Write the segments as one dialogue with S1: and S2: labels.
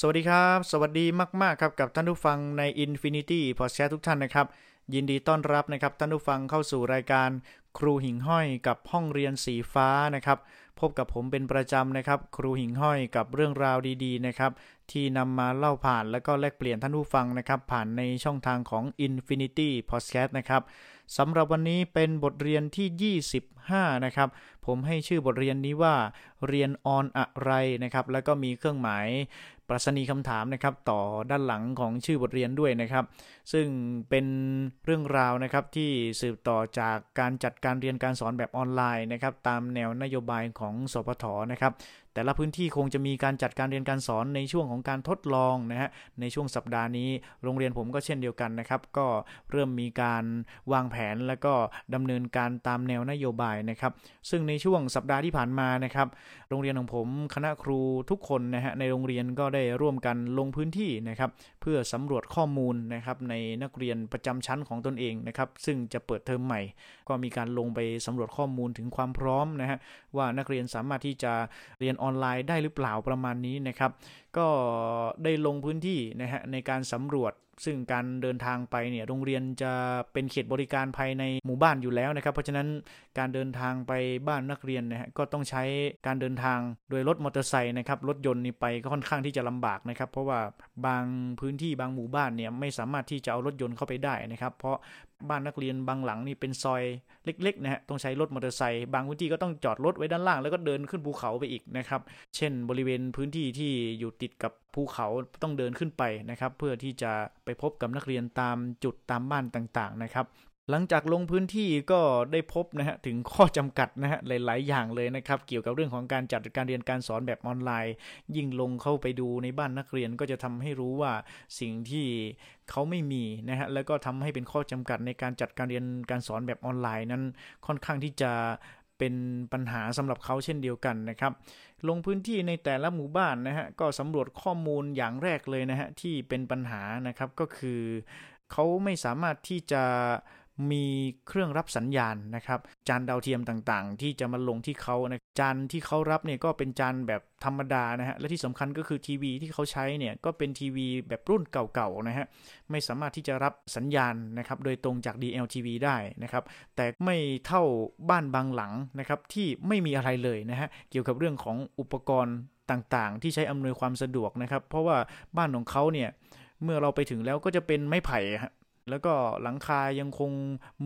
S1: สวัสดีครับ สวัสดีมาก ๆ ครับกับท่านผู้ฟังใน Infinity Podcast ทุกท่านนะครับ ยินดีต้อนรับนะครับท่านผู้ฟังเข้าสู่รายการครูหิ่งห้อยกับห้องเรียนสีฟ้านะครับพบกับผมเป็นประจำนะครับ ครูหิ่งห้อยกับเรื่องราวดีๆนะครับที่นำมาเล่าผ่านแล้วก็แลกเปลี่ยนท่านผู้ฟังนะครับ ผ่านในช่องทางของ Infinity Podcast นะครับสำหรับวันนี้เป็นบทเรียนที่ 25 นะครับ ผมให้ชื่อบทเรียนนี้ว่าเรียนออนอะไรนะครับ แล้วก็มีเครื่องหมาย ปรัชนีคำถามนะครับต่อด้านหลังของชื่อบทเรียนด้วยนะครับ ซึ่งเป็นเรื่องราวนะครับที่สืบต่อจากการจัดการเรียนการสอนแบบออนไลน์นะครับตามแนวนโยบายของสพทนะครับ แต่ละพื้นที่คงจะมีการจัดการเรียนการสอนในช่วงของการทดลองนะฮะในช่วงสัปดาห์นี้ โรงเรียนผมก็เช่นเดียวกันนะครับ ก็เริ่มมีการวางแผนแล้วก็ดำเนินการตามแนวนโยบายนะครับ ซึ่งในช่วงสัปดาห์ที่ผ่านมานะครับ โรงเรียนของผมคณะครูทุกคนนะฮะในโรงเรียนก็ได้ร่วมกันลงพื้นที่นะครับ เพื่อสำรวจข้อมูลนะครับในนักเรียนประจำชั้นของตนเองนะครับ ซึ่งจะเปิดเทอมใหม่ ก็มีการลงไปสำรวจข้อมูลถึงความพร้อมนะฮะว่านักเรียนสามารถที่จะเรียนอออนไลน์ได้หรือเปล่าประมาณนี้นะครับ ก็ได้ลงพื้นที่นะฮะในการสำรวจ ซึ่งการเดินทางไปเนี่ยโรงเรียนจะเป็นเขตบริการภายในหมู่บ้านอยู่แล้วนะครับ เพราะฉะนั้นการเดินทางไปบ้านนักเรียนนะฮะก็ต้องใช้การเดินทางโดยรถมอเตอร์ไซค์นะครับรถยนต์นี่ไปก็ค่อนข้างที่จะลำบากนะครับ เพราะว่าบางพื้นที่บางหมู่บ้านเนี่ยไม่สามารถที่จะเอารถยนต์เข้าไปได้นะครับ เพราะบ้านนักเรียนบางหลังนี่เป็นซอยเล็กๆนะฮะต้องใช้รถมอเตอร์ไซค์บางพื้นที่ก็ต้องจอดรถไว้ด้านล่าง แล้วก็เดินขึ้นภูเขาไปอีกนะครับ เช่น บริเวณพื้นที่ที่อยู่ติดกับภูเขาต้องเดินขึ้นไปนะครับ เพื่อที่จะไปพบกับนักเรียนตามจุดตามบ้านต่างๆนะครับหลังจากลงพื้นที่ก็ได้พบนะฮะถึงข้อจำกัดนะฮะหลาย ๆ อย่างเลยนะครับ เกี่ยวกับเรื่องของการจัดการเรียนการสอนแบบออนไลน์ ยิ่งลงเข้าไปดูในบ้านนักเรียนก็จะทำให้รู้ว่าสิ่งที่เขาไม่มีนะฮะแล้วก็ทำให้เป็นข้อจำกัดในการจัดการเรียนการสอนแบบออนไลน์นั้นค่อนข้างที่จะ เป็นปัญหาสำหรับเขาเช่นเดียวกันนะครับ ลงพื้นที่ในแต่ละหมู่บ้านนะฮะก็สำรวจข้อมูลอย่างแรกเลยนะฮะที่เป็นปัญหานะครับก็คือเขาไม่สามารถที่จะ มีเครื่องรับสัญญาณนะครับ จานดาวเทียมต่างๆ ที่จะมาลงที่เขานะจานที่เขารับเนี่ยก็เป็นจานแบบธรรมดานะฮะและที่สำคัญก็คือทีวีที่เขาใช้เนี่ยก็เป็นทีวีแบบรุ่นเก่าๆนะฮะไม่สามารถที่จะรับสัญญาณนะครับโดยตรงจาก DLTV ได้นะครับ แต่ไม่เท่าบ้านบางหลังนะครับที่ไม่มีอะไรเลยนะฮะเกี่ยวกับเรื่องของอุปกรณ์ต่างๆ ที่ใช้อำนวยความสะดวกนะครับ เพราะว่าบ้านของเขาเนี่ยเมื่อเราไปถึงแล้วก็จะเป็นไม้ไผ่ แล้วก็หลังคายังคง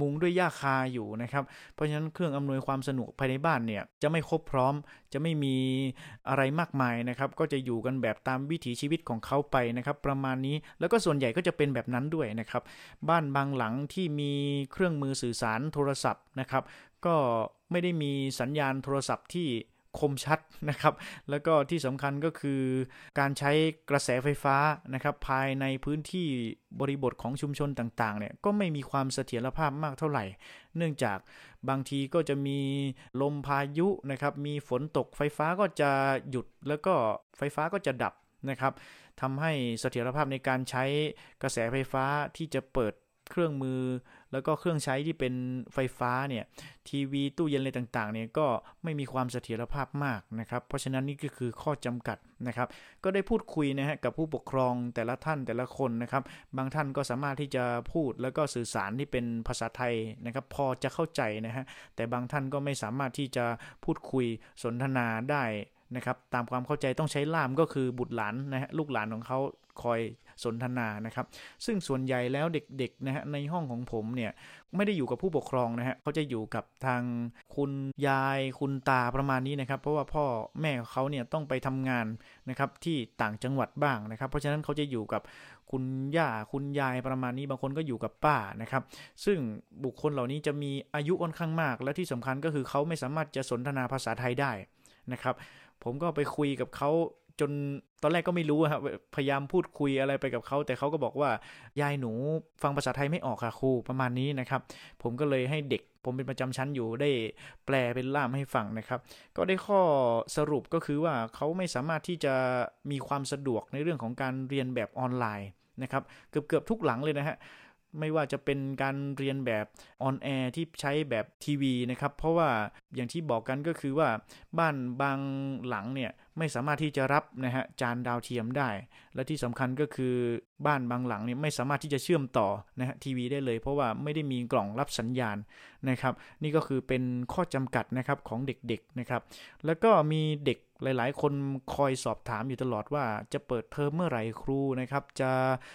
S1: มุงด้วยหญ้าคาอยู่นะครับ เพราะฉะนั้นเครื่องอำนวยความสนุกภายในบ้านเนี่ยจะไม่ครบพร้อม จะไม่มีอะไรมากมายนะครับ ก็จะอยู่กันแบบตามวิถีชีวิตของเขาไปนะครับ ประมาณนี้แล้วก็ส่วนใหญ่ก็จะเป็นแบบนั้นด้วยนะครับ บ้านบางหลังที่มีเครื่องมือสื่อสารโทรศัพท์นะครับ ก็ไม่ได้มีสัญญาณโทรศัพท์ที่ คมชัดนะครับ แล้วก็ที่สำคัญก็คือการใช้กระแสไฟฟ้านะครับ ภายในพื้นที่บริบทของชุมชนต่างๆเนี่ยก็ไม่มีความเสถียรภาพมากเท่าไหร่ เนื่องจากบางทีก็จะมีลมพายุนะครับ มีฝนตกไฟฟ้าก็จะหยุดแล้วก็ไฟฟ้าก็จะดับนะครับทำให้เสถียรภาพในการใช้กระแสไฟฟ้าที่จะเปิด เครื่องมือ แล้วก็เครื่องใช้ที่เป็นไฟฟ้าเนี่ยทีวีตู้เย็นอะไรต่างๆเนี่ยก็ไม่มีความเสถียรภาพมากนะครับ เพราะฉะนั้นนี่ก็คือข้อจำกัดนะครับ ก็ได้พูดคุยนะฮะกับผู้ปกครองแต่ละท่านแต่ละคนนะครับ บางท่านก็สามารถที่จะพูดแล้วก็สื่อสารที่เป็นภาษาไทยนะครับ พอจะเข้าใจนะฮะแต่บางท่านก็ไม่สามารถที่จะพูดคุยสนทนาได้นะครับตามความเข้าใจต้องใช้ล่ามก็คือบุตรหลานนะฮะลูกหลานของเขาคอย สนทนานะครับ ซึ่งส่วนใหญ่แล้วเด็กๆนะฮะในห้องของผมเนี่ยไม่ได้อยู่กับผู้ปกครองนะฮะเขาจะอยู่กับทางคุณยายคุณตาประมาณนี้นะครับ เพราะว่าพ่อแม่เขาเนี่ยต้องไปทำงานนะครับที่ต่างจังหวัดบ้างนะครับ เพราะฉะนั้นเขาจะอยู่กับคุณย่าคุณยายประมาณนี้บางคนก็อยู่กับป้านะครับ ซึ่งบุคคลเหล่านี้จะมีอายุค่อนข้างมาก และที่สำคัญก็คือเขาไม่สามารถจะสนทนาภาษาไทยได้นะครับ ผมก็ไปคุยกับเขาจนตอนแรกก็ไม่รู้ครับพยายามพูดคุยอะไรไปกับเขา แต่เขาก็บอกว่ายายหนูฟังภาษาไทยไม่ออกค่ะครูประมาณนี้นะครับ ผมก็เลยให้เด็กผมเป็นประจำชั้นอยู่ได้แปลเป็นล่ามให้ฟังนะครับ ก็ได้ข้อสรุปก็คือว่าเขาไม่สามารถที่จะมีความสะดวกในเรื่องของการเรียนแบบออนไลน์นะครับ เกือบเกือบทุกหลังเลยนะฮะไม่ว่าจะเป็นการเรียนแบบออนแอร์ที่ใช้แบบทีวีนะครับ เพราะว่า อย่างที่บอกกันก็คือว่าบ้านบางหลังเนี่ยไม่สามารถที่จะรับนะฮะจานดาวเทียมได้ และที่สำคัญก็คือบ้านบางหลังเนี่ยไม่สามารถที่จะเชื่อมต่อนะฮะทีวีได้เลย เพราะว่าไม่ได้มีกล่องรับสัญญาณนะครับ นี่ก็คือเป็นข้อจำกัดนะครับของเด็กๆนะครับ แล้วก็มีเด็กหลายๆ คนคอยสอบถามอยู่ตลอดว่าจะเปิดเทอมเมื่อไหร่ครูนะครับ จะ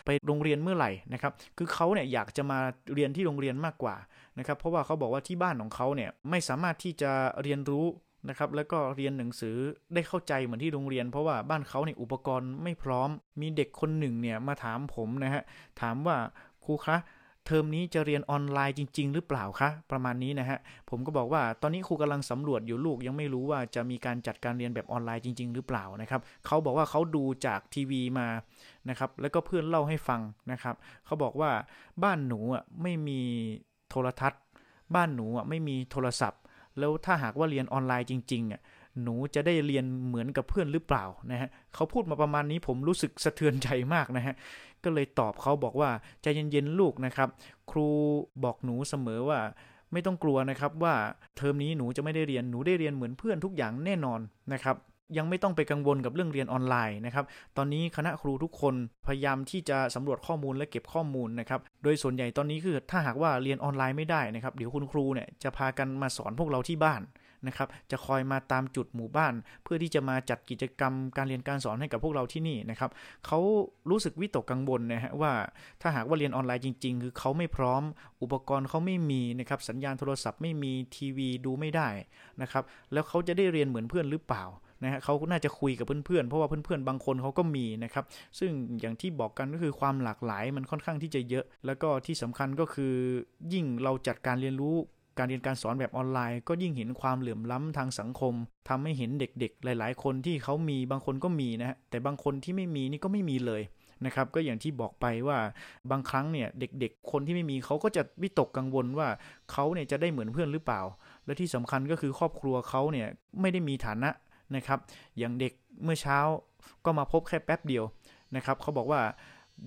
S1: ไปโรงเรียนเมื่อไหร่นะครับ คือเขาเนี่ยอยากจะมาเรียนที่โรงเรียนมากกว่า นะครับเพราะว่าเขาบอกว่าที่บ้านของเขาเนี่ยไม่สามารถที่จะเรียนรู้นะครับแล้วก็เรียนหนังสือได้เข้าใจเหมือนที่โรงเรียน เพราะว่าบ้านเขาเนี่ยอุปกรณ์ไม่พร้อม มีเด็กคนหนึ่งเนี่ยมาถามผมนะฮะถามว่าครูคะเทอมนี้จะเรียนออนไลน์จริง ๆ หรือเปล่าคะประมาณนี้นะฮะผมก็บอกว่าตอนนี้ครูกำลังสำรวจอยู่ลูกยังไม่รู้ว่าจะมีการจัดการเรียนแบบออนไลน์จริง ๆ หรือเปล่านะครับเขาบอกว่าเขาดูจากทีวีมานะครับแล้วก็เพื่อนเล่าให้ฟังนะครับเขาบอกว่าบ้านหนูอะไม่มี โทรทัศน์ บ้านหนูอะไม่มีโทรศัพท์ แล้วถ้าหากว่าเรียนออนไลน์จริงๆอะหนูจะได้เรียนเหมือนกับเพื่อนหรือเปล่านะฮะเขาพูดมาประมาณนี้ผมรู้สึกสะเทือนใจมากนะฮะก็เลยตอบเขาบอกว่าใจเย็นๆลูกนะครับ ครูบอกหนูเสมอว่า ไม่ต้องกลัวนะครับว่าเทอมนี้หนูจะไม่ได้เรียนหนูได้เรียนเหมือนเพื่อนทุกอย่างแน่นอนนะครับ ยังไม่ต้องไปกังวลกับเรื่องเรียนออนไลน์นะครับ ตอนนี้คณะครูทุกคนพยายามที่จะสำรวจข้อมูลและเก็บข้อมูลนะครับ โดยส่วนใหญ่ตอนนี้คือถ้าหากว่าเรียนออนไลน์ไม่ได้นะครับ เดี๋ยวคุณครูเนี่ยจะพากันมาสอนพวกเราที่บ้านนะครับ จะคอยมาตามจุดหมู่บ้าน เพื่อที่จะมาจัดกิจกรรมการเรียนการสอนให้กับพวกเราที่นี่นะครับ เขารู้สึกวิตกกังวลนะฮะว่าถ้าหากว่าเรียนออนไลน์จริง ๆ คือเขาไม่พร้อม อุปกรณ์เขาไม่มีนะครับ สัญญาณโทรศัพท์ไม่มีทีวีดูไม่ได้นะครับ แล้วเขาจะได้เรียนเหมือนเพื่อนหรือเปล่า นะฮะเขาน่าจะคุยกับเพื่อนๆ เพราะว่าเพื่อนๆ บางคนเขาก็มีนะครับ ซึ่งอย่างที่บอกกันก็คือความหลากหลายมันค่อนข้างที่จะเยอะ แล้วก็ที่สำคัญก็คือ ยิ่งเราจัดการเรียนรู้การเรียนการสอนแบบออนไลน์ก็ยิ่งเห็นความเหลื่อมล้ำทางสังคมทำให้เห็นเด็กๆ หลายๆ คนที่เขามีบางคนก็มีนะฮะแต่บางคนที่ไม่มีนี่ก็ไม่มีเลยนะครับก็อย่างที่บอกไปว่าบางครั้งเนี่ยเด็กๆ คนที่ไม่มีเขาก็จะวิตกกังวลว่าเขาเนี่ยจะได้เหมือนเพื่อนหรือเปล่า และที่สำคัญก็คือครอบครัวเขาเนี่ยไม่ได้มีฐานะ นะครับ อย่างเด็กเมื่อเช้าก็มาพบแค่แป๊บเดียวนะครับเขาบอกว่า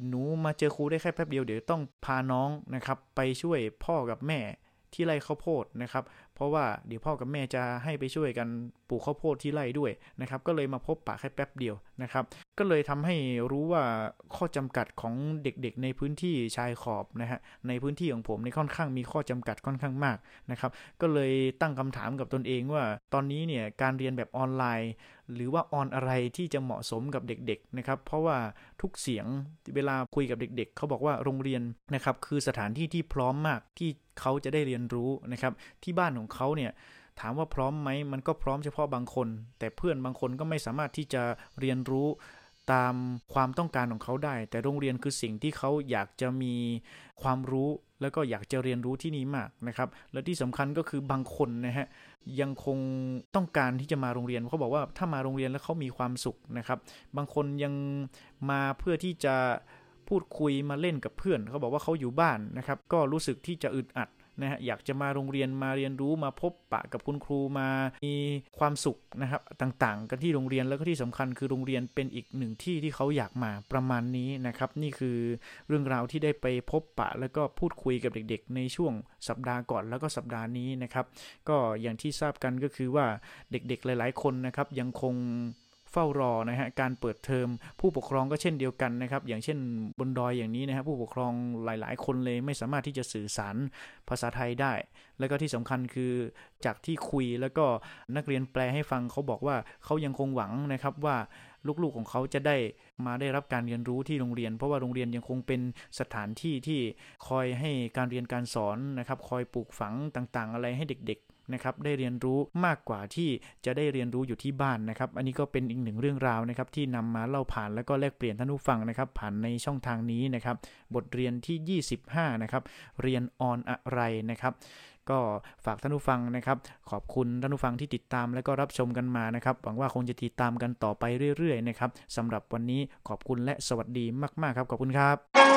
S1: หนูมาเจอครูได้แค่แป๊บเดียวเดี๋ยวต้องพาน้องนะครับไปช่วยพ่อกับแม่ที่ไร่ข้าวโพดนะครับ เพราะว่าเดี๋ยวพ่อกับแม่จะให้ไปช่วยกัน ปลูกข้าวโพดที่ไร่ด้วยนะครับก็เลยมาพบปะแค่แป๊บเดียวนะครับ ก็เลยทำให้รู้ว่าข้อจำกัดของเด็กๆ ในพื้นที่ชายขอบนะฮะในพื้นที่ของผมในค่อนข้างมีข้อจำกัดค่อนข้างมากนะครับ ก็เลยตั้งคำถามกับตนเองว่า ตอนนี้เนี่ยการเรียนแบบออนไลน์ หรือว่าออนอะไรที่จะเหมาะสมกับเด็กๆนะครับ เพราะว่าทุกเสียงเวลาคุยกับเด็ก ๆ เขาบอกว่าโรงเรียนนะครับคือสถานที่ที่พร้อมมากที่เขาจะได้เรียนรู้นะครับ ที่บ้านของเขาเนี่ย ถามว่าพร้อมไหมมันก็พร้อมเฉพาะบางคน แต่เพื่อนบางคนก็ไม่สามารถที่จะเรียนรู้ตามความต้องการของเขาได้ แต่โรงเรียนคือสิ่งที่เขาอยากจะมีความรู้ แล้วก็อยากจะเรียนรู้ที่นี่มากนะครับ และที่สำคัญก็คือบางคนนะฮะยังคงต้องการที่จะมาโรงเรียนเขาบอกว่าถ้ามาโรงเรียนแล้วเขามีความสุขนะครับ บางคนยังมาเพื่อที่จะพูดคุยมาเล่นกับเพื่อน เขาบอกว่าเขาอยู่บ้านนะครับ ก็รู้สึกที่จะอึดอัด นะฮะอยากจะมาโรงเรียนมาเรียนรู้มาพบปะกับคุณครูมามีความสุขนะครับต่างๆ กันที่โรงเรียนแล้วก็ที่สำคัญคือโรงเรียนเป็นอีกหนึ่งที่ที่เขาอยากมาประมาณนี้นะครับนี่คือเรื่องราวที่ได้ไปพบปะ แล้วก็พูดคุยกับเด็ก ๆ ในช่วงสัปดาห์ก่อนแล้วก็สัปดาห์นี้นะครับ ก็อย่างที่ทราบกันก็คือว่าเด็กๆหลาย ๆ คนนะครับยังคง เฝ้ารอนะฮะการเปิดเทอมผู้ปกครองก็เช่นเดียวกันนะครับ อย่างเช่นบนดอยอย่างนี้นะครับผู้ปกครองหลาย ๆ คนเลยไม่สามารถที่จะสื่อสารภาษาไทยได้ แล้วก็ที่สำคัญคือจากที่คุยแล้วก็นักเรียนแปลให้ฟังเขาบอกว่าเขายังคงหวังนะครับว่าลูกๆของเขาจะได้มาได้รับการเรียนรู้ที่โรงเรียน เพราะว่าโรงเรียนยังคงเป็นสถานที่ที่คอยให้การเรียนการสอนนะครับ คอยปลูกฝังต่างๆ อะไรให้เด็ก นะครับได้เรียนรู้มากกว่าที่จะได้เรียนรู้อยู่ที่บ้านนะครับ อันนี้ก็เป็นอีกหนึ่งเรื่องราวนะครับที่นำมาเล่าผ่านแล้วก็แลกเปลี่ยนท่านผู้ฟังนะครับ ผ่านในช่องทางนี้นะครับ บทเรียนที่ 25 นะครับ เรียนออนอะไรนะครับก็ฝากท่านผู้ฟังนะครับ ขอบคุณท่านผู้ฟังที่ติดตามและก็รับชมกันมานะครับ หวังว่าคงจะติดตามกันต่อไปเรื่อยๆนะครับสำหรับวันนี้ขอบคุณและสวัสดีมาก ๆ ครับ ขอบคุณครับ